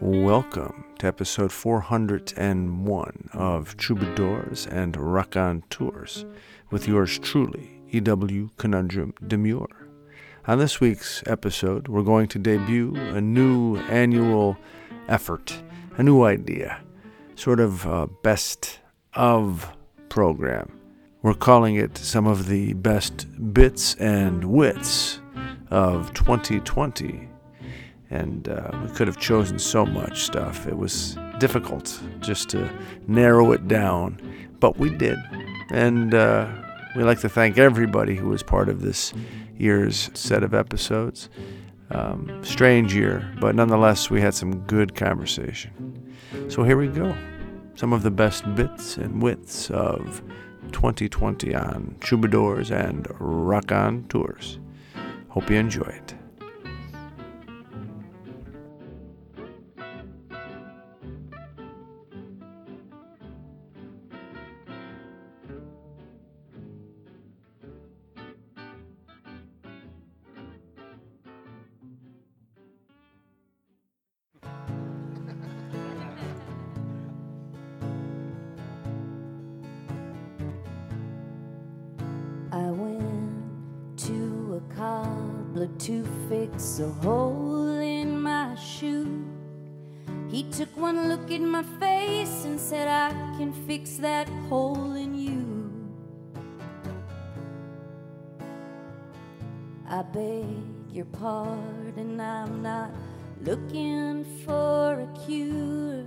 Welcome to episode 401 of Troubadours and Raconteurs with yours truly, E.W. Conundrum Demure. On this week's episode, we're going to debut a new annual effort, a new idea, sort of a best of program. We're calling it some of the best bits and wits of 2020 and uh, we could have chosen so much stuff. It was difficult just to narrow it down, but we did. And uh, we'd like to thank everybody who was part of this year's set of episodes. Um, strange year, but nonetheless, we had some good conversation. So here we go. Some of the best bits and wits of 2020 on Troubadours and Rock On Raconteurs. Hope you enjoy it. A hole in my shoe. He took one look at my face and said, I can fix that hole in you. I beg your pardon, I'm not looking for a cure.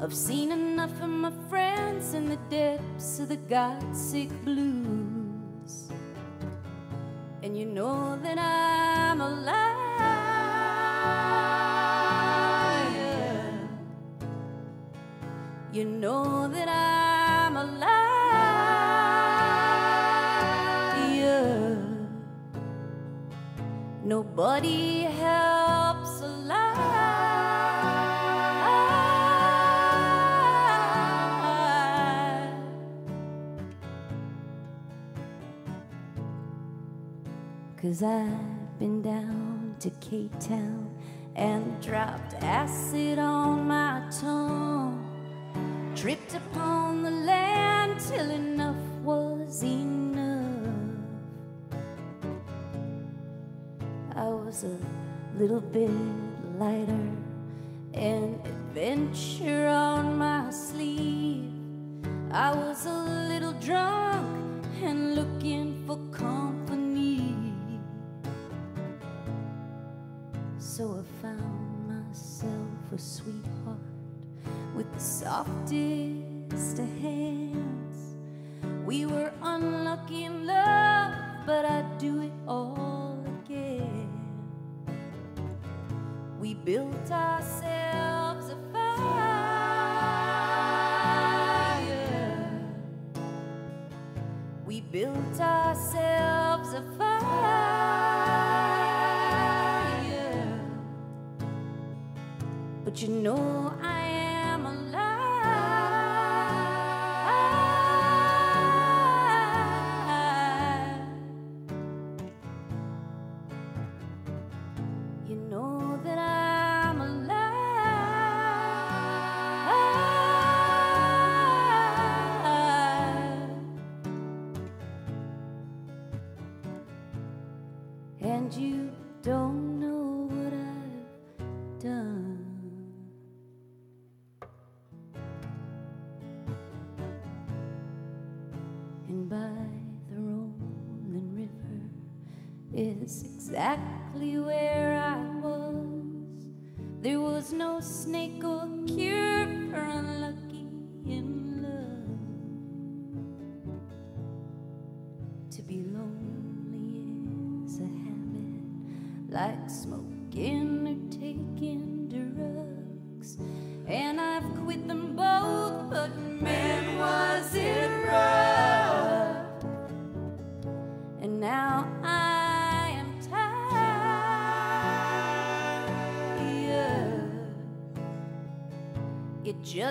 I've seen enough of my friends in the depths of the God sick blues. And you know that I'm a You know that I'm a liar. Nobody helps a lie. Cause I've been down to Cape Town and dropped acid on my tongue. Tripped upon the land till enough was enough. I was a little bit lighter and adventure on my sleeve. I was a little drunk and looking for company. So I found myself a the softest of hands. We were unlucky in love, but I'd do it all again. We built ourselves a fire. We built ourselves a fire. But you know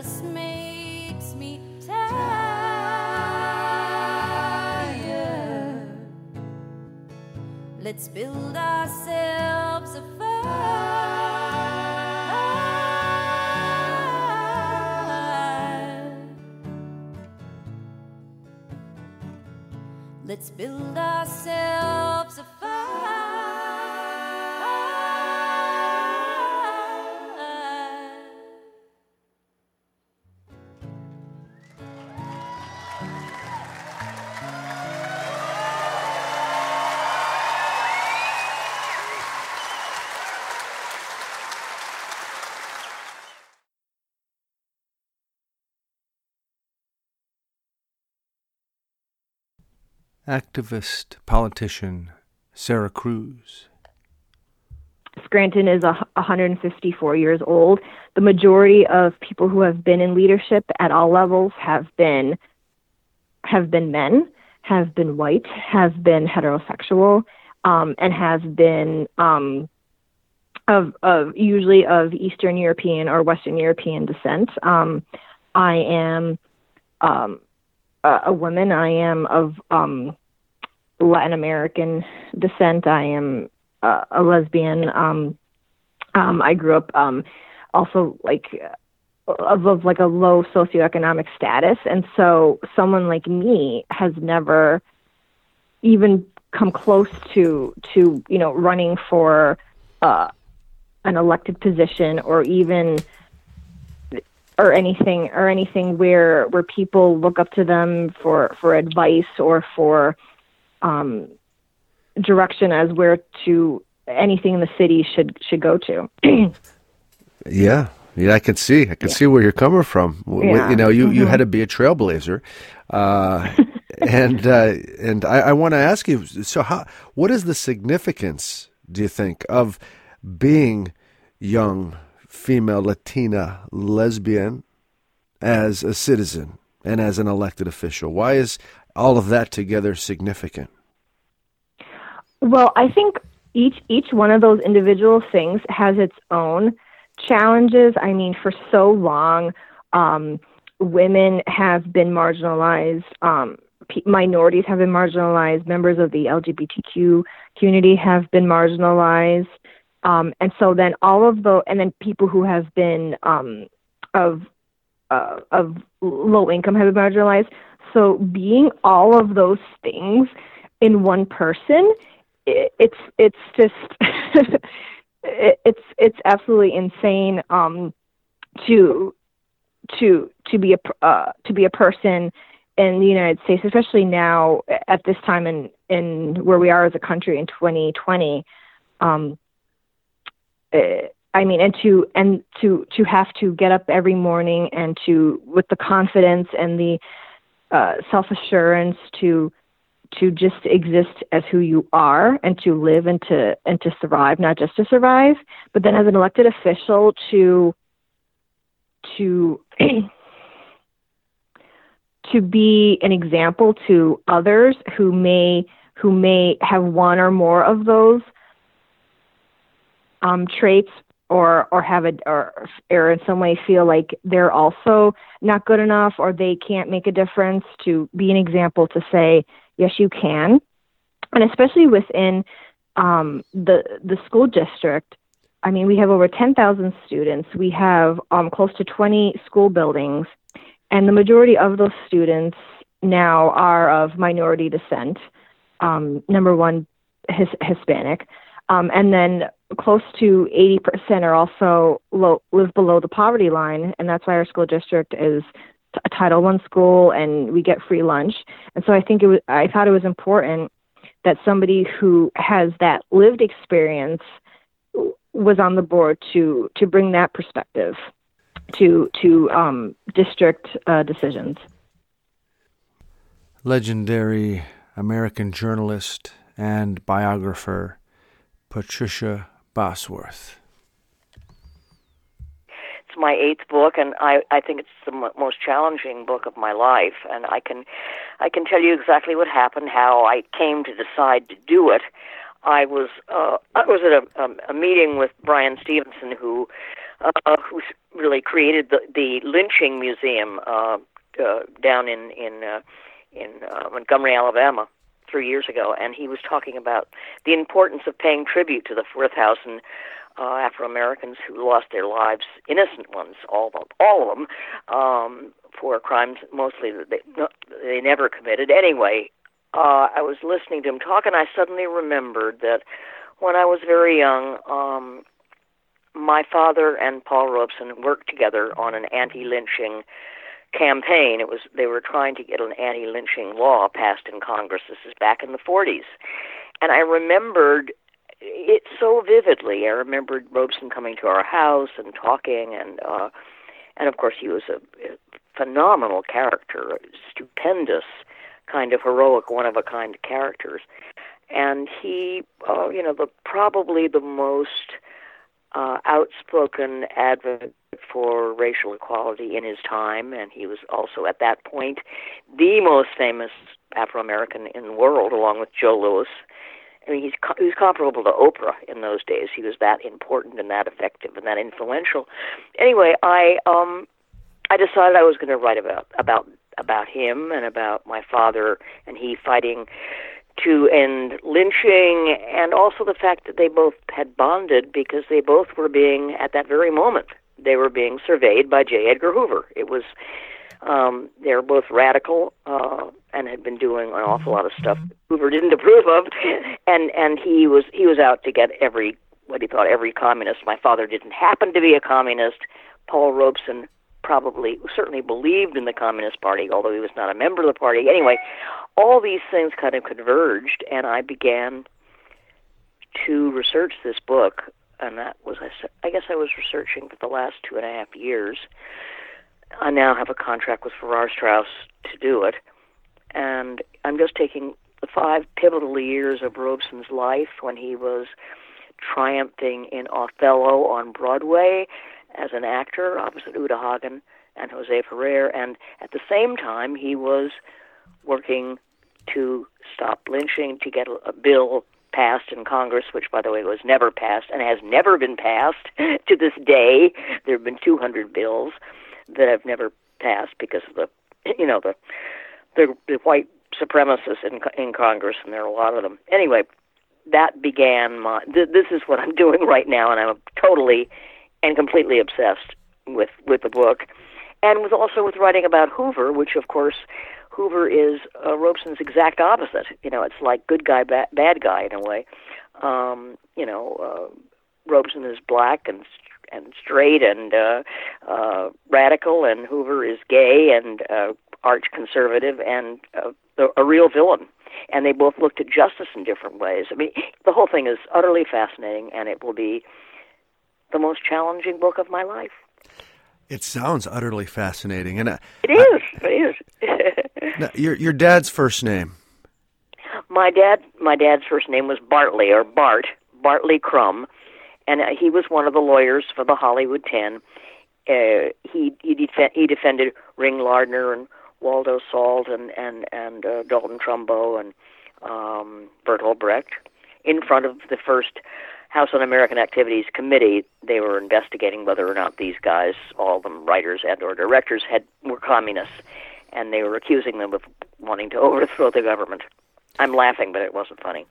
just makes me tired. Let's build ourselves a fire. Let's build ourselves. Activist, politician Sarah Cruz. Scranton is a 154 years old. The majority of people who have been in leadership at all levels have been have been men, have been white, have been heterosexual, um, and have been um, of of usually of Eastern European or Western European descent. Um, I am um, a, a woman. I am of um, Latin American descent. I am uh, a lesbian. Um, um, I grew up um, also like of, of like a low socioeconomic status, and so someone like me has never even come close to to you know running for uh, an elected position or even or anything or anything where where people look up to them for for advice or for um, direction as where to anything in the city should should go to. yeah, yeah, I can see. I can yeah. see where you're coming from. Yeah. You know, you, mm-hmm. you had to be a trailblazer, uh, and uh, and I, I want to ask you. So, how what is the significance? Do you think of being young, female, Latina, lesbian, as a citizen and as an elected official? Why is all of that together significant? Well, I think each each one of those individual things has its own challenges. I mean, for so long, um, women have been marginalized. Um, minorities have been marginalized. Members of the LGBTQ community have been marginalized. Um, and so then all of the and then people who have been um, of uh, of low income have been marginalized. So being all of those things in one person, it, it's it's just it, it's it's absolutely insane um, to to to be a uh, to be a person in the United States, especially now at this time in in where we are as a country in 2020. Um, I mean, and to and to to have to get up every morning and to with the confidence and the uh, self assurance to to just exist as who you are and to live and to and to survive, not just to survive, but then as an elected official to to to be an example to others who may who may have one or more of those um, traits or or have a or or in some way feel like they're also not good enough or they can't make a difference to be an example to say yes you can. And especially within um, the the school district i mean we have over 10,000 students. We have um, close to 20 school buildings. And the majority of those students now are of minority descent um, number one his, hispanic. Um, and then close to 80% are also low, live below the poverty line, and that's why our school district is a Title One school, and we get free lunch. And so I think it was, I thought it was important that somebody who has that lived experience was on the board to to bring that perspective to to um, district uh, decisions. Legendary American journalist and biographer Patricia Bosworth. It's my eighth book, and I, I think it's the m- most challenging book of my life. And I can, I can tell you exactly what happened, how I came to decide to do it. I was, uh, I was at a, a, meeting with Bryan Stevenson, who, uh, who really created the the lynching museum uh, uh, down in in uh, in uh, Montgomery, Alabama three years ago, and he was talking about the importance of paying tribute to the Werthausen uh, Afro Americans who lost their lives, innocent ones, all of, all of them, um, for crimes mostly that they they never committed anyway. uh, I was listening to him talk, and I suddenly remembered that when I was very young, um, my father and Paul Robeson worked together on an anti-lynching campaign. It was they were trying to get an anti-lynching law passed in Congress. This is back in the 40s, and I remembered it so vividly. I remembered Robeson coming to our house and talking, and uh, and of course he was a, phenomenal character, a stupendous kind of heroic, one of a kind characters, and he, uh, you know, the probably the most uh, outspoken advocate for racial equality in his time, and he was also at that point the most famous Afro American in the world, along with Joe Louis. I mean, he's he was comparable to Oprah in those days. He was that important and that effective and that influential. Anyway, I um, I decided I was going to write about about about him and about my father and he fighting to end lynching, and also the fact that they both had bonded because they both were being, at that very moment, they were being surveyed by J. Edgar Hoover. It was, um, they were both radical uh, and had been doing an awful lot of stuff Hoover didn't approve of, and and he was he was out to get every what he thought every communist. My father didn't happen to be a communist. Paul Robeson probably certainly believed in the Communist Party, although he was not a member of the party. Anyway, all these things kind of converged, and I began to research this book, and that was I guess I was researching for the last two and a half years. I now have a contract with Farrar Straus to do it, and I'm just taking the five pivotal years of Robeson's life when he was triumphing in Othello on Broadway as an actor opposite Uta Hagen and Jose Ferrer, and at the same time he was working to stop lynching, to get a, bill passed in Congress, which, by the way, was never passed and has never been passed to this day. There have been 200 bills that have never passed because of the, you know, the the, the white supremacists in in Congress, and there are a lot of them. Anyway, that began my. Th- this is what I'm doing right now, and I'm totally and completely obsessed with with the book, and with also with writing about Hoover, which of course Hoover is uh, Robeson's exact opposite. You know, it's like good guy, ba- bad guy in a way. Um, you know, uh, Robeson is black and and straight and uh, uh, radical, and Hoover is gay and uh, arch conservative and uh, a real villain. And they both looked at justice in different ways. I mean, the whole thing is utterly fascinating, and it will be the most challenging book of my life. It sounds utterly fascinating, and uh, it is. I, it is. Now, your your dad's first name. My dad, my dad's first name was Bartley or Bart Bartley Crum, and uh, he was one of the lawyers for the Hollywood Ten. Uh, he he, def- he defended Ring Lardner and Waldo Salt and and and uh, Dalton Trumbo and um, Bertolt Brecht in front of the first House Un-American Activities Committee, they were investigating whether or not these guys, all of them writers and or directors, had were communists, and they were accusing them of wanting to overthrow the government. I'm laughing, but it wasn't funny.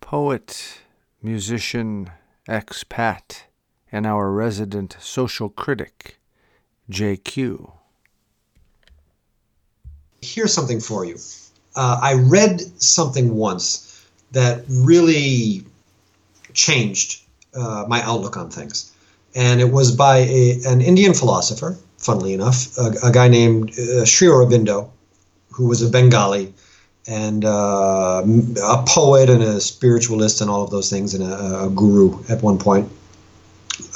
Poet, musician, expat, and our resident social critic, JQ. Here's something for you. Uh, I read something once that really changed uh, my outlook on things. And it was by a, an Indian philosopher, funnily enough, a, a guy named uh, Sri Aurobindo, who was a Bengali and uh, a poet and a spiritualist and all of those things, and a, a guru at one point.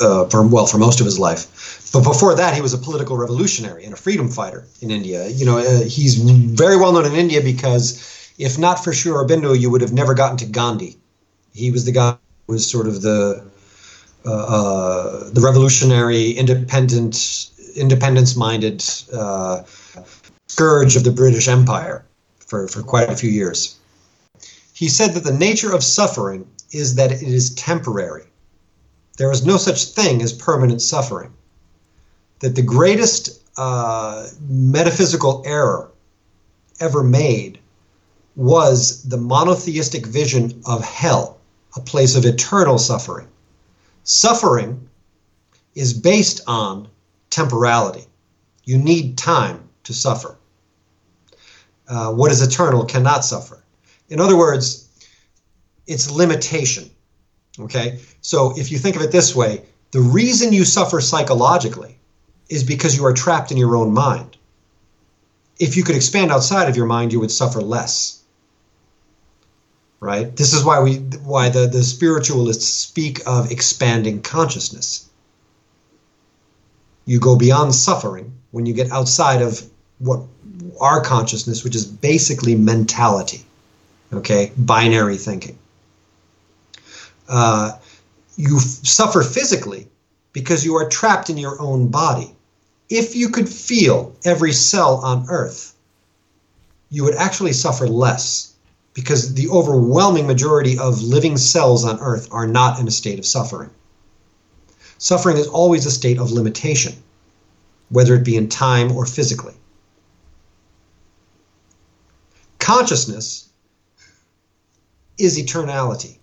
Uh, for well, for most of his life, but before that, he was a political revolutionary and a freedom fighter in India. You know, uh, he's very well known in India because if not for Sri Aurobindo, you would have never gotten to Gandhi. He was the guy who was sort of the uh, uh, the revolutionary, independent, independence-minded uh, scourge of the British Empire for, for quite a few years. He said that the nature of suffering is that it is temporary. There is no such thing as permanent suffering. That the greatest uh, metaphysical error ever made was the monotheistic vision of hell, a place of eternal suffering. Suffering is based on temporality. You need time to suffer. Uh, what is eternal cannot suffer. In other words, it's limitation. Okay? So if you think of it this way, the reason you suffer psychologically is because you are trapped in your own mind. If you could expand outside of your mind, you would suffer less. Right? This is why we why the, the spiritualists speak of expanding consciousness. You go beyond suffering when you get outside of what our consciousness, which is basically mentality, okay, binary thinking. Uh, you f- suffer physically because you are trapped in your own body. If you could feel every cell on earth, you would actually suffer less because the overwhelming majority of living cells on earth are not in a state of suffering. Suffering is always a state of limitation, whether it be in time or physically. Consciousness is eternality,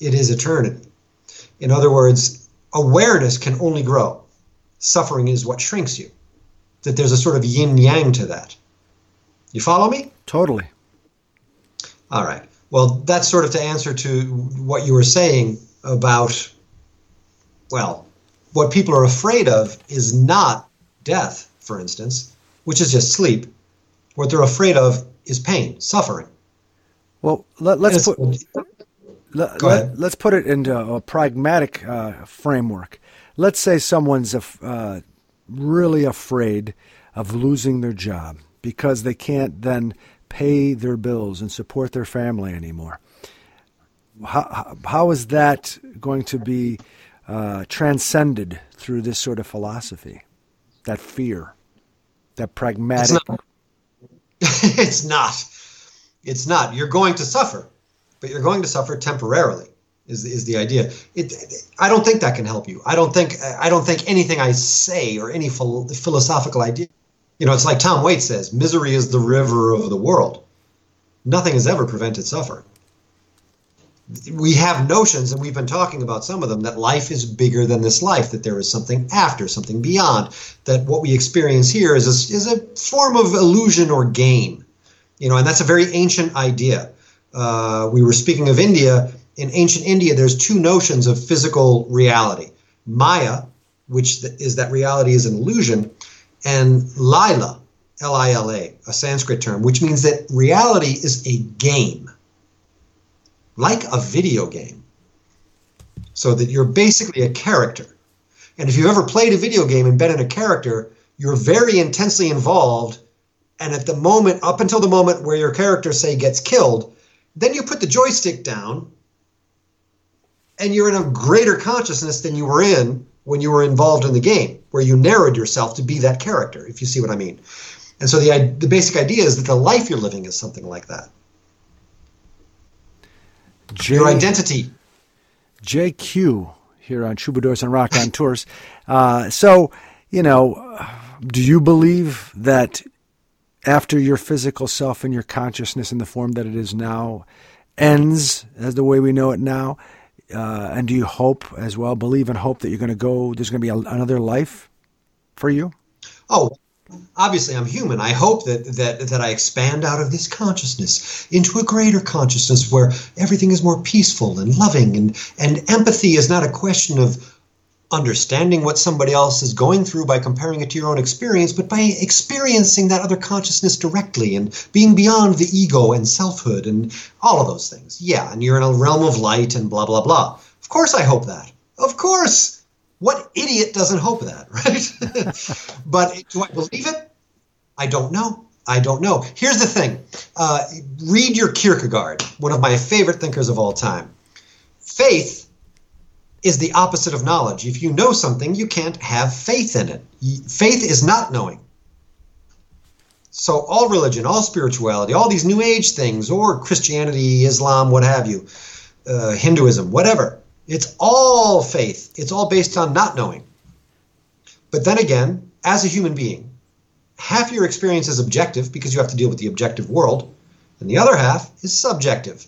it is eternity. In other words, awareness can only grow. Suffering is what shrinks you. That there's a sort of yin yang to that. You follow me? Totally. All right. Well, that's sort of to answer to what you were saying about, well, what people are afraid of is not death, for instance, which is just sleep. What they're afraid of is pain, suffering. Well, let, us put let, Go ahead. us put it into a pragmatic uh, framework. Let's say someone's uh, really afraid of losing their job because they can't then pay their bills and support their family anymore. How, how- how is that going to be uh, transcended through this sort of philosophy? That fear, that pragmatic. It's not. it's not. It's not. You're going to suffer, but you're going to suffer temporarily. Is is the idea? It, I don't think that can help you. I don't think. I don't think anything I say or any phil- philosophical idea. You know, it's like Tom Waits says: "Misery is the river of the world." Nothing has ever prevented suffering. We have notions, and we've been talking about some of them, that life is bigger than this life, that there is something after, something beyond, that what we experience here is a, is a form of illusion or game. You know, and that's a very ancient idea. Uh, we were speaking of India. In ancient India, there's two notions of physical reality Maya, which is that reality is an illusion, and Lila, L I L A, a Sanskrit term, which means that reality is a game, like a video game. So that you're basically a character. And if you've ever played a video game and been in a character, you're very intensely involved. And at the moment, up until the moment where your character, say, gets killed, then you put the joystick down and you're in a greater consciousness than you were in when you were involved in the game, where you narrowed yourself to be that character, if you see what I mean. And so the, the basic idea is that the life you're living is something like that. J- Your identity. JQ here on Troubadours and Rock on Tours. Uh, so, you know, do you believe that after your physical self and your consciousness in the form that it is now ends as the way we know it now? Uh, and do you hope as well, believe and hope that you're going to go, there's going to be a, another life for you? Oh, obviously I'm human. I hope that that that I expand out of this consciousness into a greater consciousness where everything is more peaceful and loving and and empathy is not a question of understanding what somebody else is going through by comparing it to your own experience, but by experiencing that other consciousness directly and being beyond the ego and selfhood and all of those things. Yeah, and you're in a realm of light and blah blah blah. Of course I hope that. Of course. What idiot doesn't hope that, right? but do I believe it? I don't know. I don't know. Here's the thing uh, read your Kierkegaard, one of my favorite thinkers of all time. Faith is the opposite of knowledge. If you know something, you can't have faith in it. Faith is not knowing. So, all religion, all spirituality, all these New Age things, or Christianity, Islam, what have you, uh, Hinduism, whatever, it's all faith. It's all based on not knowing. But then again, as a human being, half your experience is objective because you have to deal with the objective world, and the other half is subjective.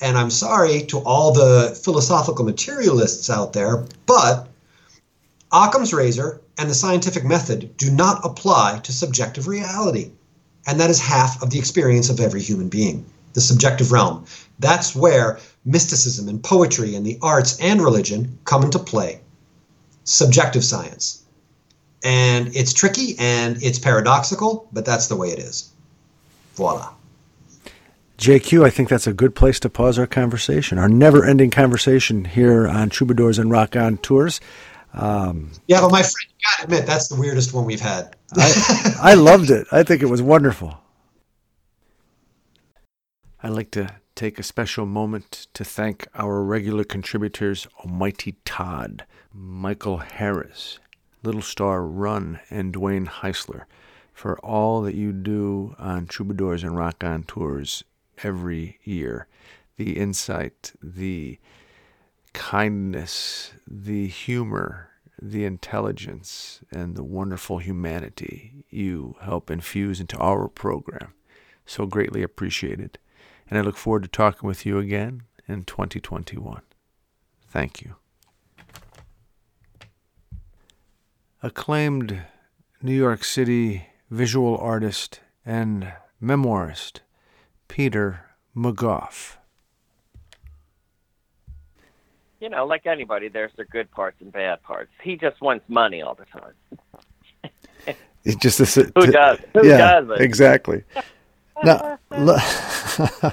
And I'm sorry to all the philosophical materialists out there, but Occam's razor and the scientific method do not apply to subjective reality. And that is half of the experience of every human being, the subjective realm. That's where mysticism and poetry and the arts and religion come into play. Subjective science. And it's tricky and it's paradoxical, but that's the way it is. Voila. JQ, I think that's a good place to pause our conversation, our never ending conversation here on Troubadours and Raconteurs. Um, yeah, but my friend, you gotta admit, that's the weirdest one we've had. I, I loved it. I think it was wonderful. I'd like to take a special moment to thank our regular contributors, Almighty Todd, Michael Harris, Little Star Run, and Dwayne Heisler for all that you do on Troubadours and Rock On tours every year. The insight, the kindness, the humor, the intelligence, and the wonderful humanity you help infuse into our program. So greatly appreciated. And I look forward to talking with you again in 2021. Thank you. Acclaimed New York City visual artist and memoirist Peter McGough you know, like anybody, there's their good parts and bad parts. He just wants money all the time. It's just this. Who does? Who yeah, does exactly. Now,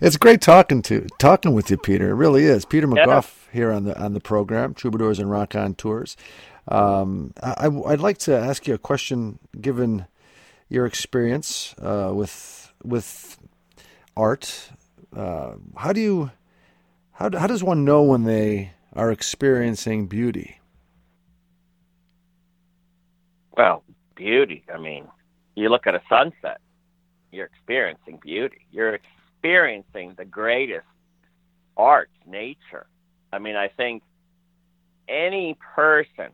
it's great talking to talking with you, Peter. It really is. Peter McGough yeah. here on the on the program, Troubadours and Raconteurs. Um, I, would like to ask you a question, given your experience uh, with with art. Uh, how do you how, how does one know when they are experiencing beauty? Well, beauty. I mean, you look at a sunset, you're experiencing beauty. You're experiencing the greatest art, nature. I mean, I think any person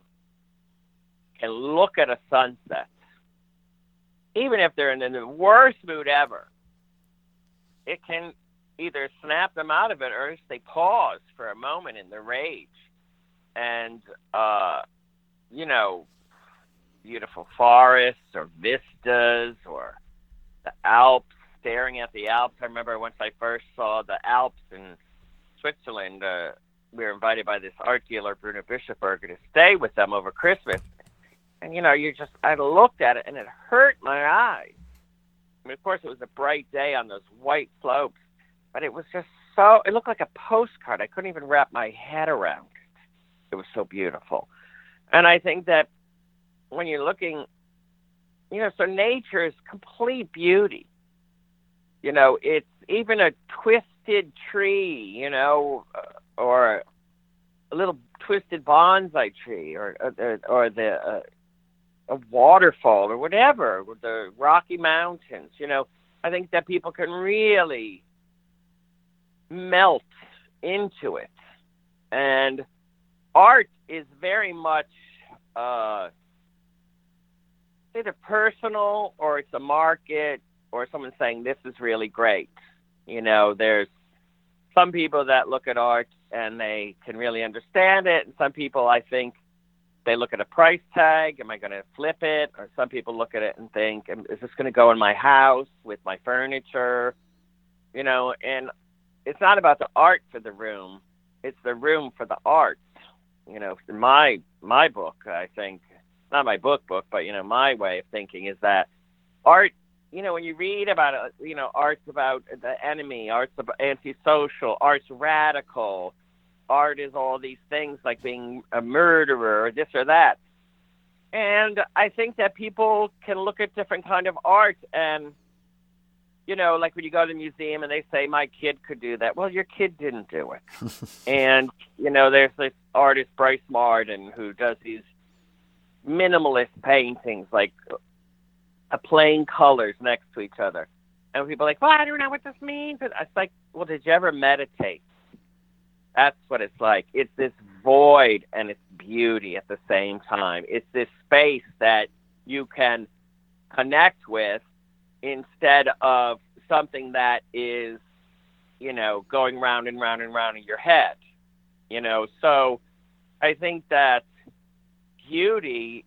can look at a sunset, even if they're in the worst mood ever, it can either snap them out of it or they pause for a moment in their rage. And, uh, you know, beautiful forests or vistas or the Alps, staring at the Alps. I remember once I first saw the Alps in Switzerland, uh, we were invited by this art dealer, Bruno Bischofberger, to stay with them over Christmas. And, you know, you just, I looked at it and it hurt my eyes. I mean, of course, it was a bright day on those white slopes but it was just so it looked like a postcard. I couldn't even wrap my head around it. It was so beautiful. And I think that when you're looking you know, so nature is complete beauty. You know, it's even a twisted tree, you know, uh, or a little twisted bonsai tree, or or, or the uh, a waterfall, or whatever, the Rocky Mountains. You know, I think that people can really melt into it. And art is very much uh, either personal or it's a market or someone saying this is really great. You know, there's some people that look at art and they can really understand it, and some people I think they look at a price tag. Am I going to flip it? Or some people look at it and think, is this going to go in my house with my furniture? You know, and it's not about the art for the room; it's the room for the art. You know, in my my book, I think not my book book, but you know, my way of thinking is that art. You know, when you read about it, you know, art's about the enemy, art's about antisocial, art's radical, art is all these things like being a murderer or this or that. And I think that people can look at different kind of art and you know, like when you go to the museum and they say my kid could do that. Well, your kid didn't do it. and you know, there's this artist Brice Marden who does these minimalist paintings, like uh, plain colors next to each other. And people are like, well, I don't know what this means. It's like, well, did you ever meditate? That's what it's like. It's this void and it's beauty at the same time. It's this space that you can connect with instead of something that is, you know, going round and round and round in your head. You know, so I think that beauty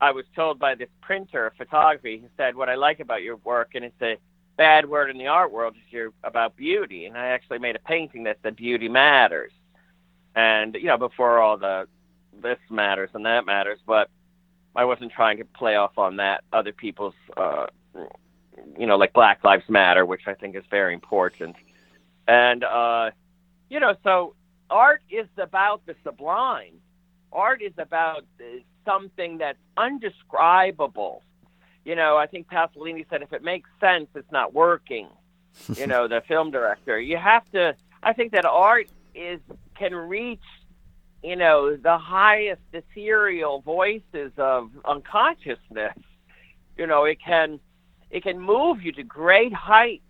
I was told by this printer of photography, he said, What I like about your work, and it's a bad word in the art world, is you're about beauty. And I actually made a painting that said beauty matters. And, you know, before all the this matters and that matters, but I wasn't trying to play off on that other people's, uh, you know, like Black Lives Matter, which I think is very important. And, uh, you know, so art is about the sublime. Art is about something that's undescribable. You know, I think Pasolini said if it makes sense, it's not working. you know, the film director. You have to. I think that art is can reach, you know, the highest ethereal voices of unconsciousness. You know, it can it can move you to great heights.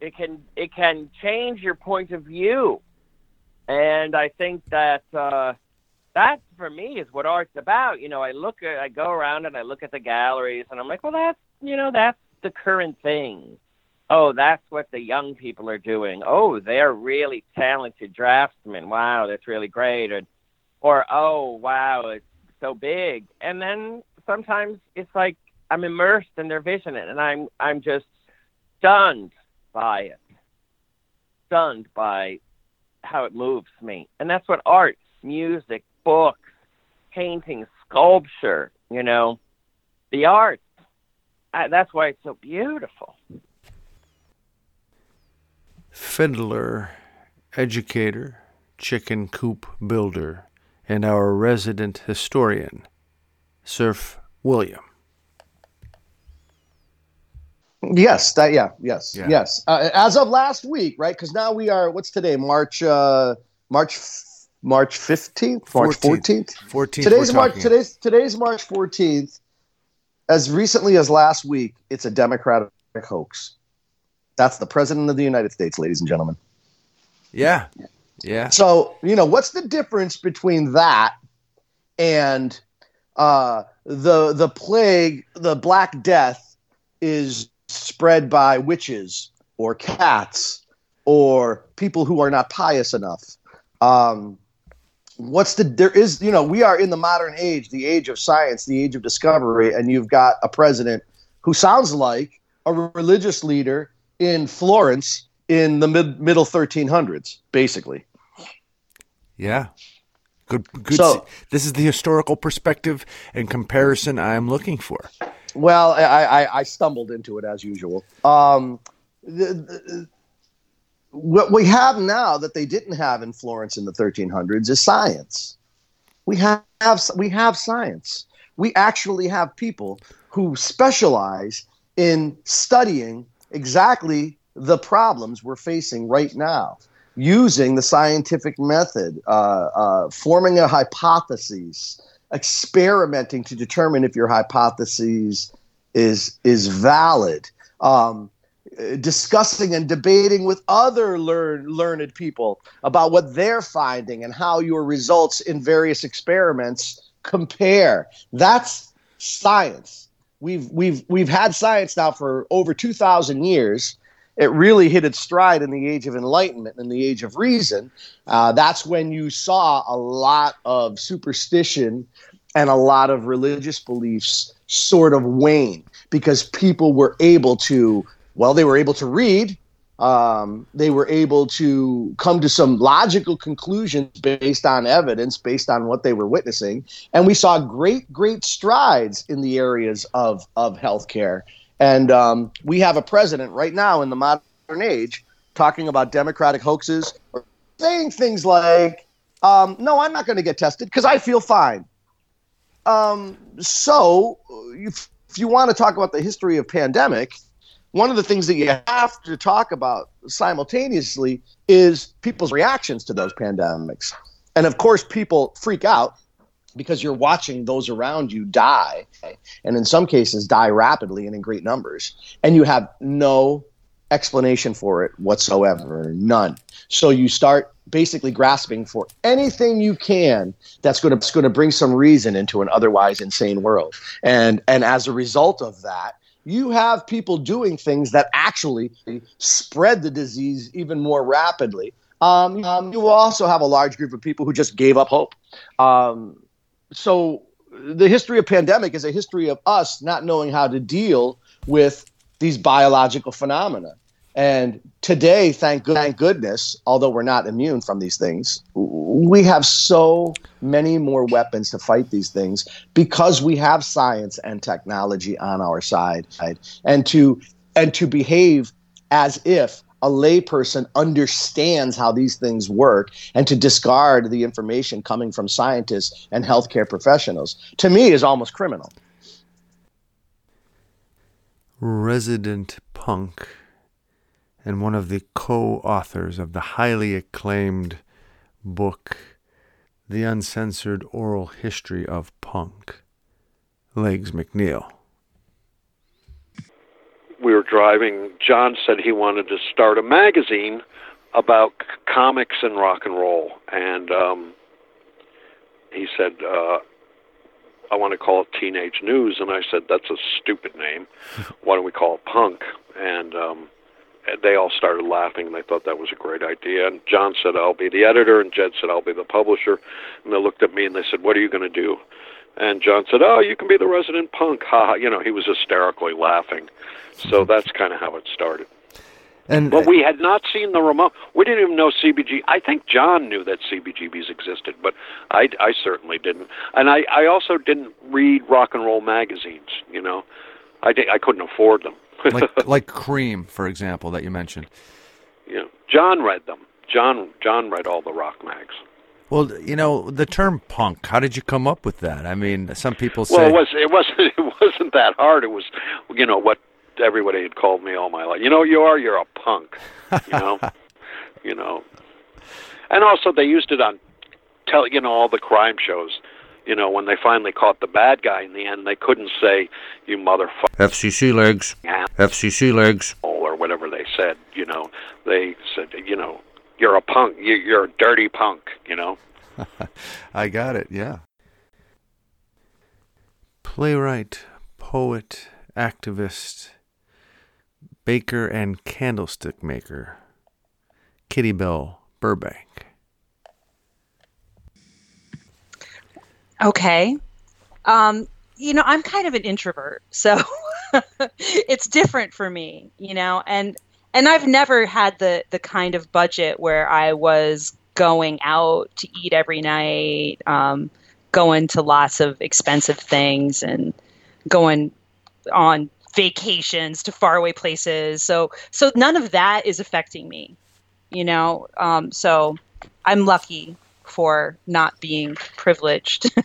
It can it can change your point of view. And I think that uh, that for me is what art's about. You know, I look at, I go around and I look at the galleries, and I'm like, well, that's you know, that's the current thing. Oh, that's what the young people are doing. Oh, they're really talented draftsmen. Wow, that's really great. Or, or oh, wow, it's so big. And then sometimes it's like I'm immersed in their vision, and I'm I'm just stunned by it, stunned by how it moves me. And that's what art, music, books, painting, sculpture, you know, the art. I, that's why it's so beautiful. Fiddler, educator, chicken coop builder, and our resident historian, Surf William. Yes, that yeah, yes, yeah. yes. Uh, as of last week, right? Because now we are. What's today? March, uh, March, March fifteenth, March fourteenth, fourteenth. Today's March. Talking. Today's today's March fourteenth. As recently as last week, it's a Democratic hoax. That's the president of the United States, ladies and gentlemen. Yeah, yeah. So you know what's the difference between that and uh, the the plague, the Black Death, is spread by witches or cats or people who are not pious enough. Um, what's the there is you know we are in the modern age, the age of science, the age of discovery, and you've got a president who sounds like a religious leader in Florence in the mid middle 1300s, basically. Yeah. Good. Good. So, this is the historical perspective and comparison I am looking for. Well, I, I, I stumbled into it as usual. Um, the, the, what we have now that they didn't have in Florence in the 1300s is science. We have we have science. We actually have people who specialize in studying exactly the problems we're facing right now, using the scientific method, uh, uh, forming a hypothesis, experimenting to determine if your hypothesis is is valid. Um, discussing and debating with other learn, learned people about what they're finding and how your results in various experiments compare. That's science. We've we've we've had science now for over 2000 years. It really hit its stride in the age of enlightenment in the age of reason. Uh, that's when you saw a lot of superstition and a lot of religious beliefs sort of wane because people were able to, well, they were able to read. Um, they were able to come to some logical conclusions based on evidence, based on what they were witnessing. And we saw great, great strides in the areas of, of healthcare. And um, we have a president right now in the modern age talking about democratic hoaxes saying things like, um, no, I'm not going to get tested because I feel fine. Um, so, if, if you want to talk about the history of pandemic, one of the things that you have to talk about simultaneously is people's reactions to those pandemics. And of course, people freak out because you're watching those around you die, and in some cases, die rapidly and in great numbers. And you have no explanation for it whatsoever, none. So you start basically grasping for anything you can that's going to going to bring some reason into an otherwise insane world. And and as a result of that, you have people doing things that actually spread the disease even more rapidly. Um, um, you also have a large group of people who just gave up hope. Um, so the history of pandemic is a history of us not knowing how to deal with these biological phenomena. And today, thank, thank goodness, although we're not immune from these things, we have so many more weapons to fight these things because we have science and technology on our side, right? and to and to behave as if a layperson understands how these things work and to discard the information coming from scientists and healthcare professionals to me is almost criminal. Resident punk and one of the co authors of the highly acclaimed book, The Uncensored Oral History of Punk, Legs McNeil. We were driving. John said he wanted to start a magazine about c- comics and rock and roll. And um, he said, uh, I want to call it Teenage News. And I said, that's a stupid name. Why don't we call it Punk? And um, they all started laughing and they thought that was a great idea. And John said, I'll be the editor, and Jed said, I'll be the publisher. And they looked at me and they said, What are you going to do? And John said, Oh, you can be the resident punk. Ha ha. You know, he was hysterically laughing. So that's kind of how it started. And But uh, we had not seen the remote. We didn't even know CBG. I think John knew that CBGBs existed, but I, I certainly didn't. And I, I also didn't read rock and roll magazines. You know, I, di- I couldn't afford them. Like like Creem, for example, that you mentioned. know, John read them. John John read all the rock mags. Well, you know, the term punk, how did you come up with that? I mean, some people say Well, it was it wasn't it wasn't that hard. It was you know what everybody had called me all my life. You know, you are you're a punk. You know, you know, and also they used it on tell you know all the crime shows. You know, when they finally caught the bad guy in the end, they couldn't say you motherfucker FCC legs, FCC legs. or whatever they said. You know, they said you know you're a punk. You- You're a dirty punk. You know. I got it, yeah. Playwright, poet, activist, baker, and candlestick maker, Kitty Bell Burbank. Okay. Um, you know, I'm kind of an introvert, so it's different for me, you know, and and I've never had the the kind of budget where I was going out to eat every night, um, going to lots of expensive things and going on vacations to faraway places. So so none of that is affecting me, you know. Um, so I'm lucky for not being privileged.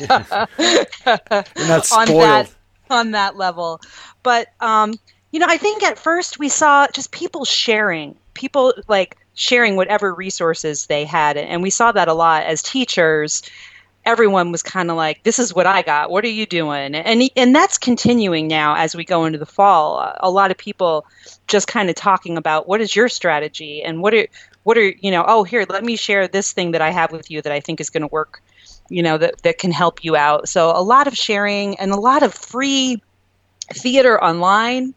Not on that on that level. But um, you know, I think at first we saw just people sharing, people like sharing whatever resources they had, and we saw that a lot as teachers. Everyone was kind of like, "This is what I got. What are you doing?" And and that's continuing now as we go into the fall. A lot of people just kind of talking about what is your strategy and what are what are you know? Oh, here, let me share this thing that I have with you that I think is going to work you know that that can help you out so a lot of sharing and a lot of free theater online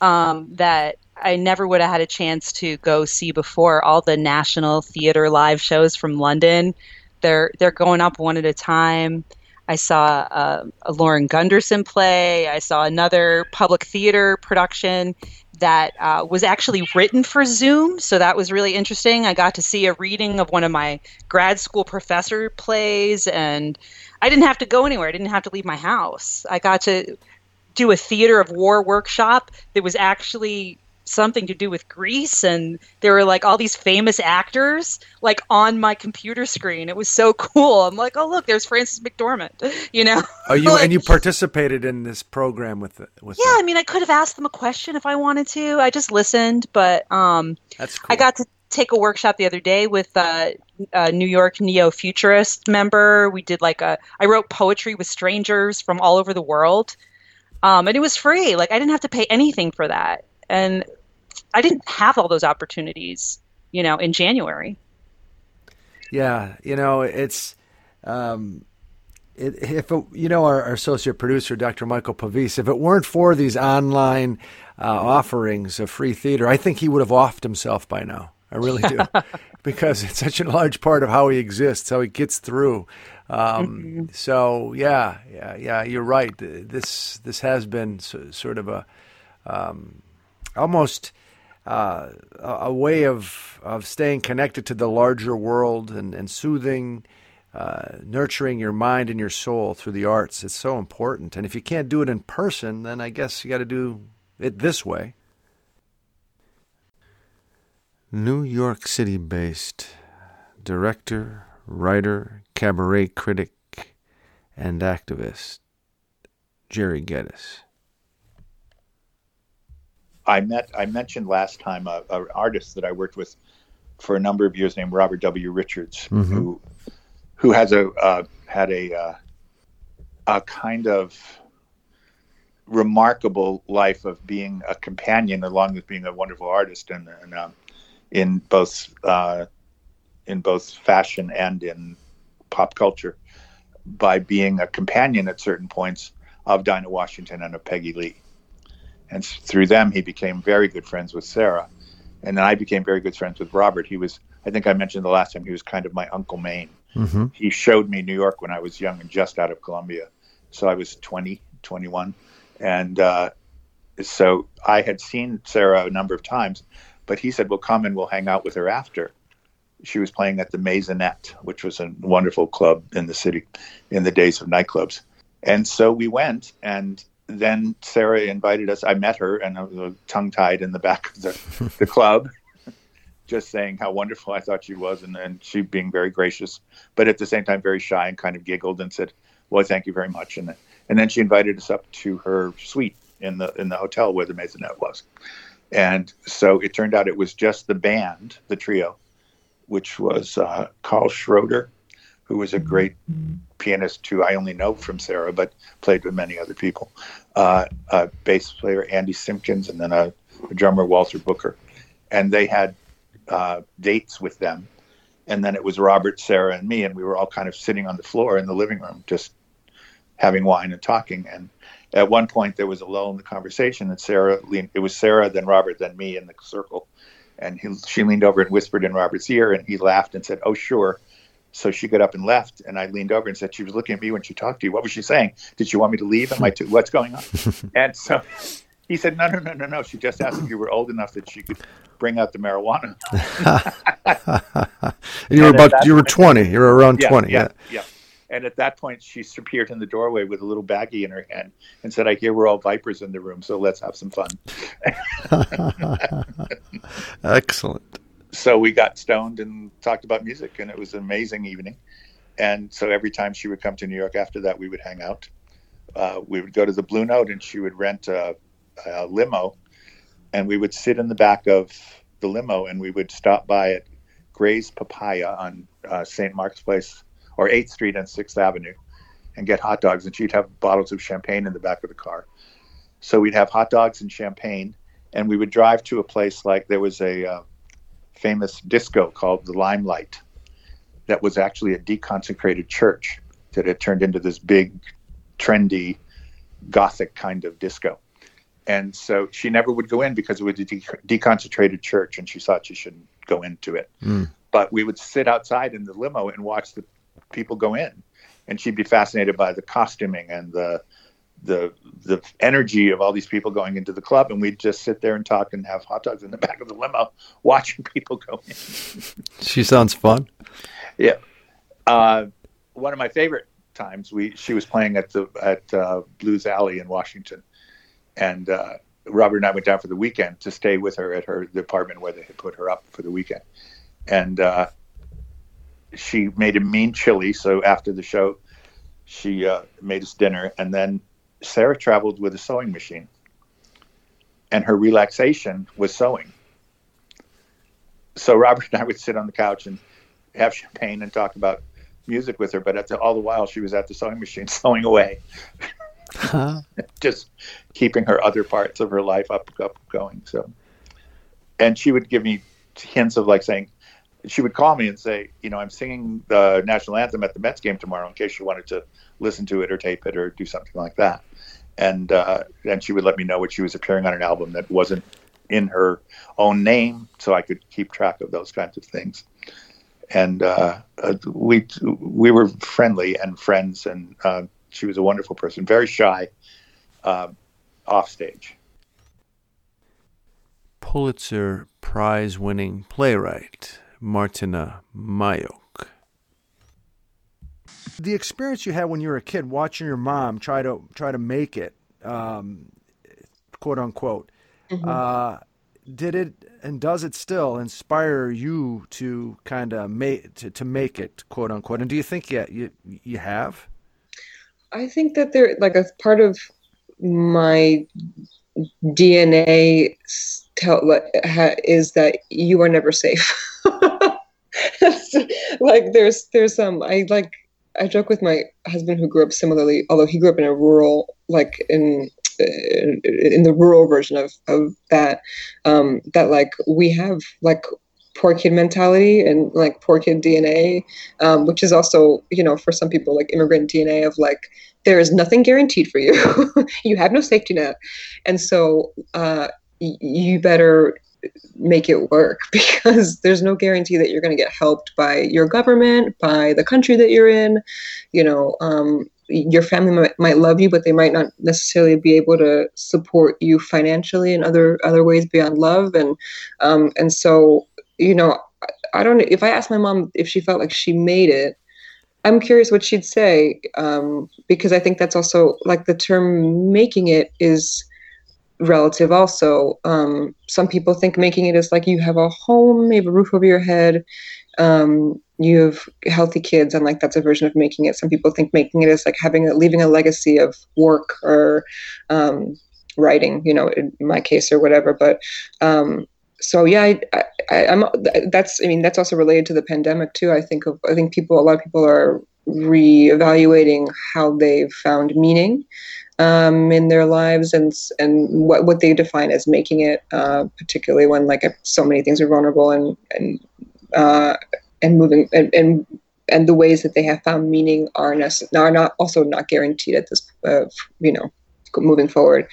um, that I never would have had a chance to go see before. All the national theater live shows from London, they're they're going up one at a time. I saw uh, a Lauren Gunderson play. I saw another public theater production that uh, was actually written for Zoom, so that was really interesting. I got to see a reading of one of my grad school professor plays, and I didn't have to go anywhere. I didn't have to leave my house. I got to do a theater of war workshop that was actually something to do with Greece and there were like all these famous actors like on my computer screen. It was so cool. I'm like, "Oh, look, there's Frances McDormand." You know? Oh, you Like- and you participated in this program with the, with Yeah, I mean, I could have asked them a question if I wanted to. I just listened, but um That's cool. I got to take a workshop the other day with uh, a New York neo futurist member. We did like a I wrote poetry with strangers from all over the world. Um, and it was free. Like I didn't have to pay anything for that. And I didn't have all those opportunities, you know, in January. Yeah, you know, it's um, it, if it, you know our, our associate producer, Dr. Michael Pavis, if it weren't for these online uh, offerings of free theater, I think he would have offed himself by now. I really do, because it's such a large part of how he exists, how he gets through. Um, mm-hmm. So yeah, yeah, yeah. You're right. This this has been so, sort of a um, almost uh, a way of of staying connected to the larger world and, and soothing. Uh, nurturing your mind and your soul through the arts. It's so important. And if you can't do it in person, then I guess you got to do it this way. New York City based director, writer, cabaret critic, and activist, Jerry Geddes. I met I mentioned last time an artist that I worked with for a number of years named Robert W. Richards, mm-hmm. who who has a uh, had a uh, a kind of remarkable life of being a companion along with being a wonderful artist and, and um, in both uh, in both fashion and in pop culture by being a companion at certain points of Dinah Washington and of Peggy Lee. And through them, he became very good friends with Sarah. And then I became very good friends with Robert. He was, I think I mentioned the last time, he was kind of my Uncle Mame. Mm-hmm. He showed me New York when I was young and just out of Columbia. So I was 20, 21. And uh, so I had seen Sarah a number of times, but he said, Well, come and we'll hang out with her after. She was playing at the Maisonette, which was a wonderful club in the city in the days of nightclubs. And so we went, and then Sarah invited us. I met her, and I was tongue tied in the back of the, the club just saying how wonderful I thought she was, and, and she being very gracious, but at the same time very shy and kind of giggled and said, "Well, thank you very much." And and then she invited us up to her suite in the in the hotel where the maisonette was, and so it turned out it was just the band, the trio, which was uh, Carl Schroeder, who was a great pianist who I only know from Sarah, but played with many other people. Uh, a bass player Andy Simpkins, and then a, a drummer Walter Booker, and they had uh, dates with them. And then it was Robert, Sarah, and me, and we were all kind of sitting on the floor in the living room, just having wine and talking. And at one point, there was a lull in the conversation, and Sarah leaned. It was Sarah, then Robert, then me in the circle. And he, she leaned over and whispered in Robert's ear, and he laughed and said, "Oh, sure." So she got up and left, and I leaned over and said, "She was looking at me when she talked to you. What was she saying? Did she want me to leave? Am I too? What's going on?" and so he said, "No, no, no, no, no. She just asked if you were old enough that she could bring out the marijuana." you were about you were twenty. You were around yeah, twenty. Yeah, yeah, yeah. And at that point, she appeared in the doorway with a little baggie in her hand and said, "I hear we're all vipers in the room, so let's have some fun." Excellent. So we got stoned and talked about music, and it was an amazing evening. And so every time she would come to New York after that, we would hang out. Uh, we would go to the Blue Note, and she would rent a a limo, and we would sit in the back of the limo, and we would stop by at Gray's Papaya on uh, St. Mark's Place or 8th Street and 6th Avenue, and get hot dogs. And she'd have bottles of champagne in the back of the car. So we'd have hot dogs and champagne, and we would drive to a place like there was a uh, famous disco called the Limelight that was actually a deconsecrated church that had turned into this big, trendy, gothic kind of disco. And so she never would go in because it was a de- deconcentrated church and she thought she shouldn't go into it. Mm. but we would sit outside in the limo and watch the people go in. And she'd be fascinated by the costuming and the the the energy of all these people going into the club and we'd just sit there and talk and have hot dogs in the back of the limo watching people go in. She sounds fun. Yeah. Uh, one of my favorite times we she was playing at the at uh, blues alley in washington. And uh, Robert and I went down for the weekend to stay with her at her the apartment where they had put her up for the weekend, and uh, she made a mean chili. So after the show, she uh, made us dinner, and then Sarah traveled with a sewing machine, and her relaxation was sewing. So Robert and I would sit on the couch and have champagne and talk about music with her, but the, all the while she was at the sewing machine sewing away. huh. just keeping her other parts of her life up up going. So, and she would give me hints of like saying, she would call me and say, you know, I'm singing the national anthem at the Mets game tomorrow in case you wanted to listen to it or tape it or do something like that. And uh, and she would let me know when she was appearing on an album that wasn't in her own name, so I could keep track of those kinds of things. And uh, uh, we we were friendly and friends, and uh, she was a wonderful person, very shy, uh, off stage. Pulitzer Prize winning playwright Martyna Majok. The experience you had when you were a kid watching your mom try to try to make it, um, quote unquote, mm-hmm. uh, did it and does it still inspire you to kind of make to, to make it, quote unquote? And do you think yet you you have? I think that there like a part of my DNA tell is that you are never safe. like there's there's um I like I joke with my husband who grew up similarly, although he grew up in a rural like in in, in the rural version of of that um that like we have like poor kid mentality and like poor kid DNA, um, which is also, you know, for some people like immigrant DNA of like, there is nothing guaranteed for you. you have no safety net. And so uh, y- you better make it work because there's no guarantee that you're going to get helped by your government, by the country that you're in. You know, um, your family might, might love you, but they might not necessarily be able to support you financially in other other ways beyond love. And um, and so, you know, I don't. If I asked my mom if she felt like she made it, I'm curious what she'd say um, because I think that's also like the term making it is relative also. Um, some people think making it is like you have a home, you have a roof over your head, um, you have healthy kids, and like that's a version of making it. Some people think making it is like having a, leaving a legacy of work or um, writing, you know, in my case or whatever. But um, so yeah, I, I, am that's I mean that's also related to the pandemic too. I think of I think people a lot of people are reevaluating how they've found meaning um, in their lives and and what what they define as making it, uh, particularly when like so many things are vulnerable and and uh, and moving and, and and the ways that they have found meaning are, nece- are not also not guaranteed at this uh, you know moving forward.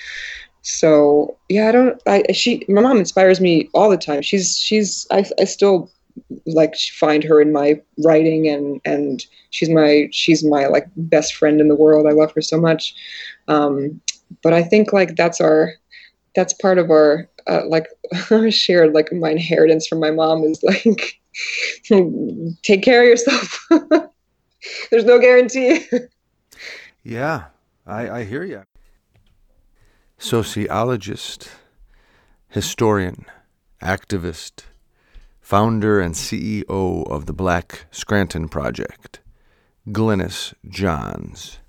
So yeah i don't i she my mom inspires me all the time. She's she's i, I still like find her in my writing and and she's my she's my like best friend in the world. I love her so much. Um but i think like that's our that's part of our uh, like shared like my inheritance from my mom is like take care of yourself. There's no guarantee. Yeah i i hear you sociologist, historian, activist, founder and CEO of the Black Scranton Project, Glynis Johns.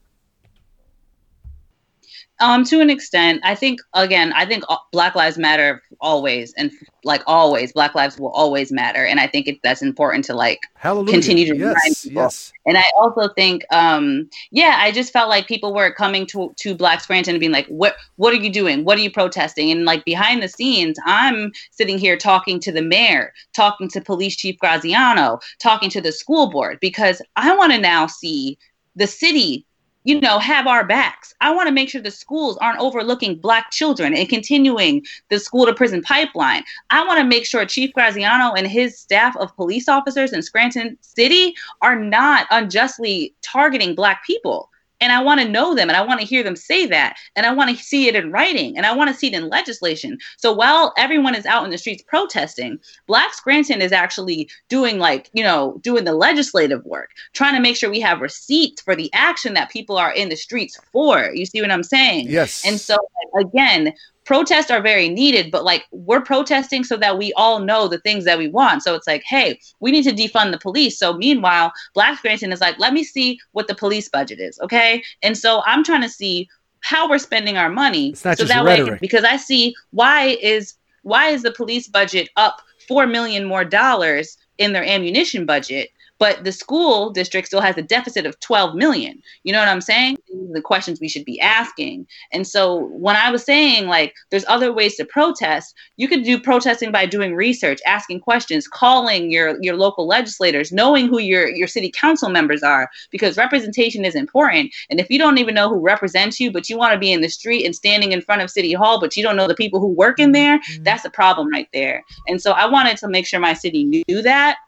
Um, to an extent, I think again, I think Black Lives Matter always, and like always, Black lives will always matter, and I think it, that's important to like Hallelujah. continue to yes, remind people. Yes. And I also think, um, yeah, I just felt like people were coming to to Black Scranton and being like, "What what are you doing? What are you protesting?" And like behind the scenes, I'm sitting here talking to the mayor, talking to Police Chief Graziano, talking to the school board because I want to now see the city you know, have our backs. I want to make sure the schools aren't overlooking black children and continuing the school to prison pipeline. I want to make sure Chief Graziano and his staff of police officers in Scranton City are not unjustly targeting black people and I want to know them and I want to hear them say that and I want to see it in writing and I want to see it in legislation. So while everyone is out in the streets protesting, Black Scranton is actually doing like, you know, doing the legislative work, trying to make sure we have receipts for the action that people are in the streets for. You see what I'm saying? Yes. And so again, protests are very needed, but like we're protesting so that we all know the things that we want. So it's like, hey, we need to defund the police. So meanwhile, Black Scranton is like, let me see what the police budget is, okay? And so I'm trying to see how we're spending our money so that rhetoric. way because I see why is why is the police budget up four million more dollars in their ammunition budget, but the school district still has a deficit of 12 million. You know what I'm saying? The questions we should be asking. And so when I was saying like there's other ways to protest, you could do protesting by doing research, asking questions, calling your your local legislators, knowing who your your city council members are because representation is important. And if you don't even know who represents you, but you want to be in the street and standing in front of city hall, but you don't know the people who work in there, mm-hmm. that's a problem right there. And so I wanted to make sure my city knew that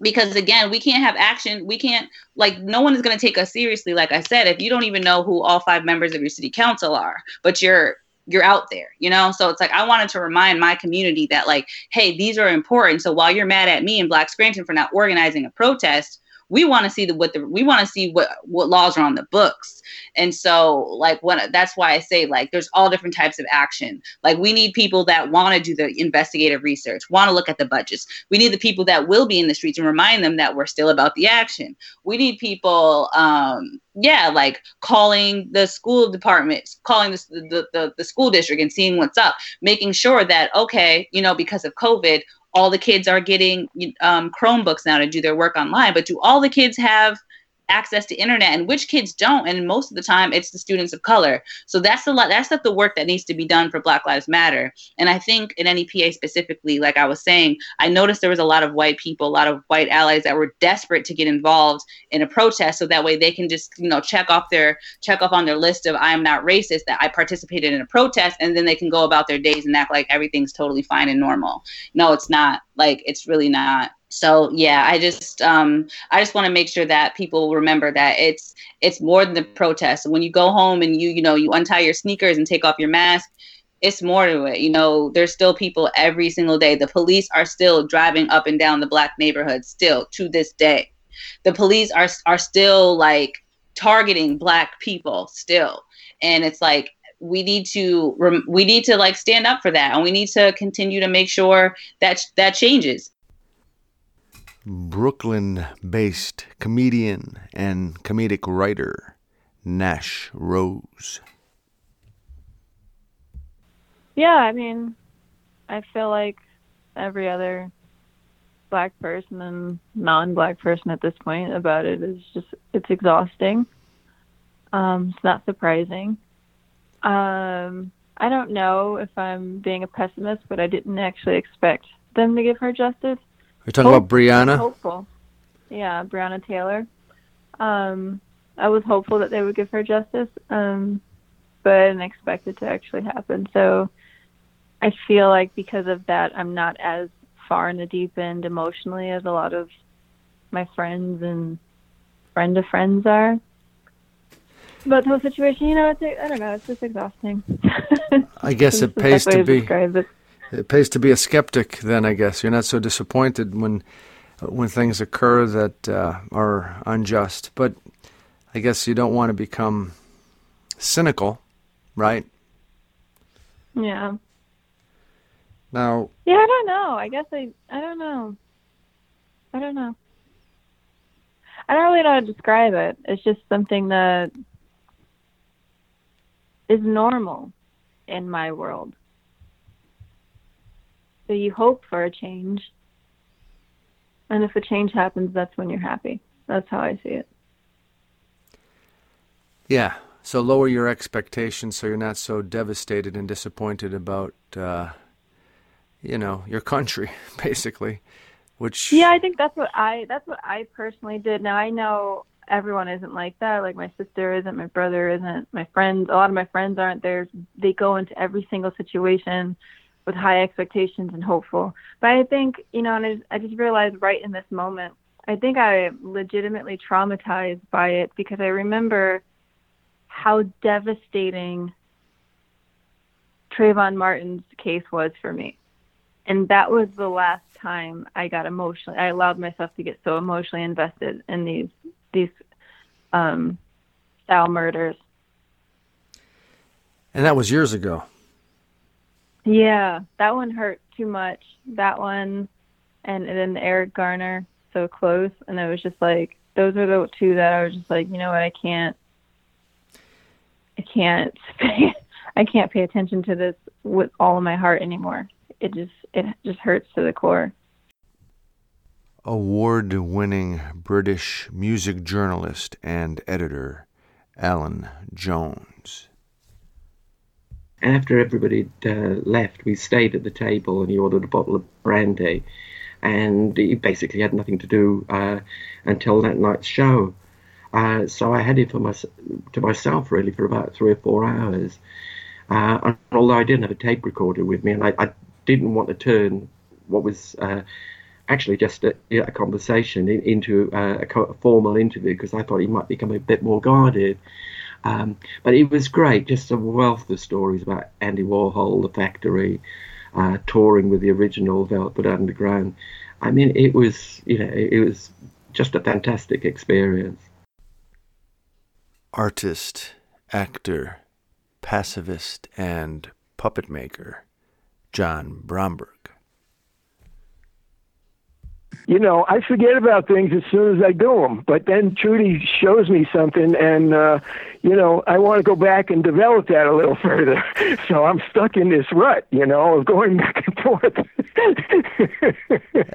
because again we can't have action. We can't like no one is going to take us seriously. Like i said if you don't even know who all five members of your city council are but you're you're out there you know? So it's like i wanted to remind my community that like hey these are important. So while you're mad at me in black scranton for not organizing a protest we want to see the what the we want to see what what laws are on the books. And so like what that's why i say like there's all different types of action. Like we need people that want to do the investigative research want to look at the budgets. We need the people that will be in the streets and remind them that we're still about the action. We need people um yeah like calling the school department calling the, the, the, the school district and seeing what's up making sure that okay you know because of covid all the kids are getting um, Chromebooks now to do their work online, but do all the kids have access to internet and which kids don't and most of the time it's the students of color. So that's a lot that's the work that needs to be done for black lives matter. And i think in nepa specifically like i was saying i noticed there was a lot of white people a lot of white allies that were desperate to get involved in a protest so that way they can just you know check off their check off on their list of i'm not racist that i participated in a protest and then they can go about their days and act like everything's totally fine and normal. No it's not like it's really not so yeah i just um i just want to make sure that people remember that it's it's more than the protest. When you go home and you you know you untie your sneakers and take off your mask it's more to it. You know there's still people every single day. The police are still driving up and down the black neighborhoods still to this day. The police are are still like targeting black people still. And it's like we need to we need to like stand up for that. And we need to continue to make sure that that changes Brooklyn based comedian and comedic writer Nash Rose. Yeah, I mean, I feel like every other black person and non black person at this point about it is just, it's exhausting. Um, it's not surprising. Um, I don't know if I'm being a pessimist, but I didn't actually expect them to give her justice. You're talking Hope, about Breonna? Hopeful. Yeah, Breonna Taylor. Um, I was hopeful that they would give her justice, um, but I didn't expect it to actually happen. So I feel like because of that, I'm not as far in the deep end emotionally as a lot of my friends and friend of friends are. But the whole situation, you know, it's I don't know, it's just exhausting. I guess it pays to be. It pays to be a skeptic. Then I guess you're not so disappointed when when things occur that uh, are unjust. But I guess you don't want to become cynical, right? Yeah. Now. Yeah, I don't know. I guess I. I don't know. I don't know. I don't really know how to describe it. It's just something that is normal in my world. So you hope for a change. And if a change happens, that's when you're happy. That's how I see it. Yeah. So lower your expectations so you're not so devastated and disappointed about, uh, you know, your country, basically. Which yeah, I think that's what I that's what I personally did. Now I know everyone isn't like that. Like my sister isn't, my brother isn't, my friends. A lot of my friends aren't there. They go into every single situation with high expectations and hopeful. But I think, you know, and I just, I just realized right in this moment, I think I legitimately traumatized by it because I remember how devastating Trayvon Martin's case was for me. And that was the last time I got emotionally I allowed myself to get so emotionally invested in these these um style murders. And that was years ago. Yeah, that one hurt too much. That one, and, and then Eric Garner, so close, and it was just like those are the two that I was just like, you know what, I can't, I can't, pay, I can't pay attention to this with all of my heart anymore. It just, it just hurts to the core. award winning British music journalist and editor Alan Jones. After everybody uh, left, we stayed at the table and he ordered a bottle of brandy. And he basically had nothing to do uh, until that night's show. Uh, so I had it for my, to myself really for about three or four hours. Uh, although I didn't have a tape recorder with me, and I, I didn't want to turn what was uh, actually just a, a conversation in, into uh, a, a, formal interview because I thought he might become a bit more guarded. Um, but it was great, just a wealth of stories about Andy Warhol, the factory, uh, touring with the original Velvet Underground. I mean, it was, you know, it was just a fantastic experience. Artist, actor, pacifist, and puppet maker, John Bromberg you know, I forget about things as soon as I do them. But then Trudy shows me something, and uh, you know, I want to go back and develop that a little further. So I'm stuck in this rut, you know, of going back and forth.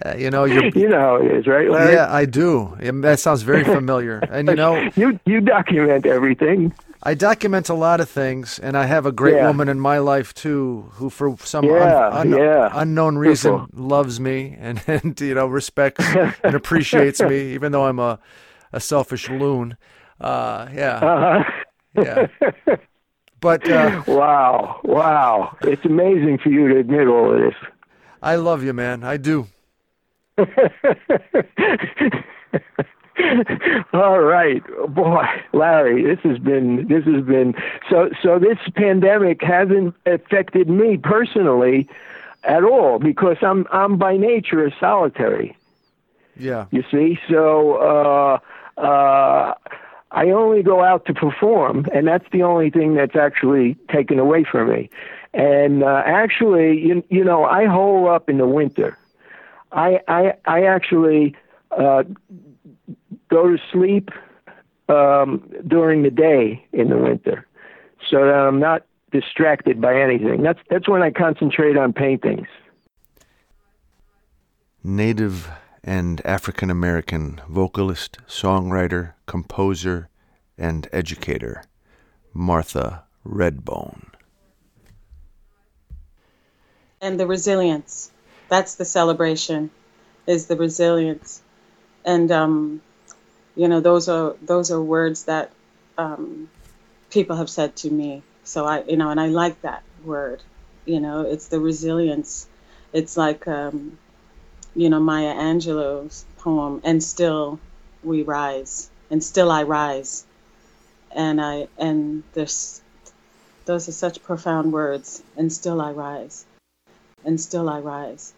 uh, you know, you you know it is, right, Larry? Yeah, I do. That sounds very familiar. And you know, you you document everything. I document a lot of things, and I have a great yeah. woman in my life too, who for some yeah, un- un- yeah. unknown reason loves me and, and you know respects and appreciates me, even though I'm a a selfish loon. Uh, yeah, uh-huh. yeah. But uh, wow, wow, it's amazing for you to admit all of this. I love you, man. I do. All right, boy, Larry, this has been this has been so so. This pandemic hasn't affected me personally at all because I'm I'm by nature a solitary. Yeah. You see, so uh, uh, I only go out to perform, and that's the only thing that's actually taken away from me. And uh, actually, you you know, I hole up in the winter. I I I actually. Uh, go to sleep um, during the day in the winter, so that I'm not distracted by anything. That's that's when I concentrate on paintings. Native and African American vocalist, songwriter, composer, and educator, Martha Redbone. And the resilience. That's the celebration, is the resilience. And um, you know those are those are words that um, people have said to me. So i you know and i like that word. You know it's the resilience. It's like um, you know maya angelou's poem and still we rise. And still i rise. And i and this those are such profound words. And still i rise. And still i rise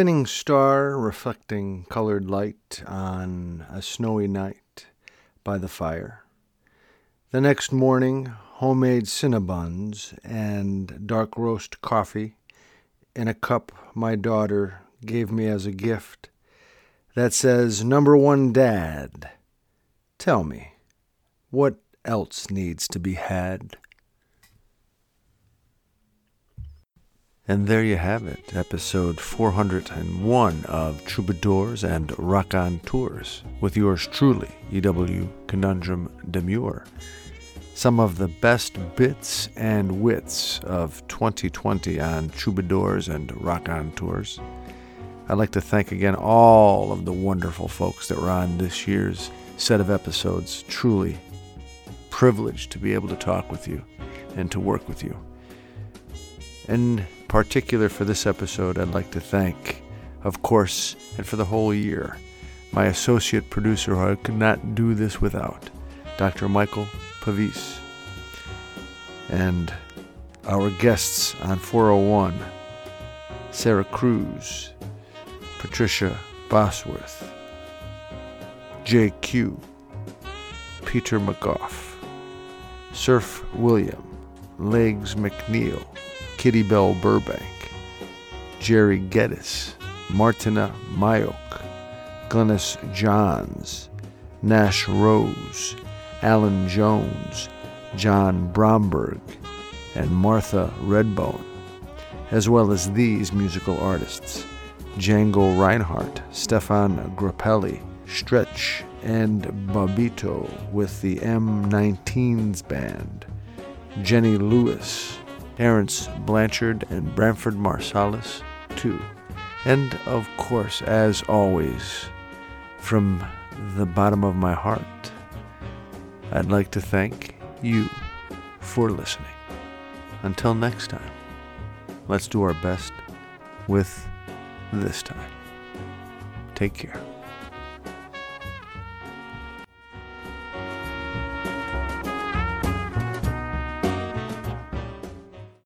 Spinning star reflecting colored light on a snowy night by the fire. The next morning, homemade cinnabuns and dark roast coffee in a cup my daughter gave me as a gift that says, Number one dad, tell me, what else needs to be had? And there you have it, episode 401 of Troubadours and Raconteurs, with yours truly, E.W. Conundrum Demure. Some of the best bits and wits of 2020 on Troubadours and Raconteurs. I'd like to thank again all of the wonderful folks that were on this year's set of episodes. Truly privileged to be able to talk with you and to work with you. In particular for this episode, I'd like to thank, of course, and for the whole year, my associate producer who I could not do this without, Dr. Michael Pavis. And our guests on 401, Sarah Cruz, Patricia Bosworth, JQ, Peter McGough, Surf William, Legs McNeil, Kitty Bell Burbank, Jerry Geddes, Martyna Majok, Glynis Johns, Nash Rose, Alan Jones, John Bromberg, and Martha Redbone, as well as these musical artists Django Reinhardt, Stefan Grappelli, Stretch, and Babito with the M19s Band, Jenny Lewis, Terence Blanchard and Branford Marsalis, too. And of course, as always, from the bottom of my heart, I'd like to thank you for listening. Until next time, let's do our best with this time. Take care.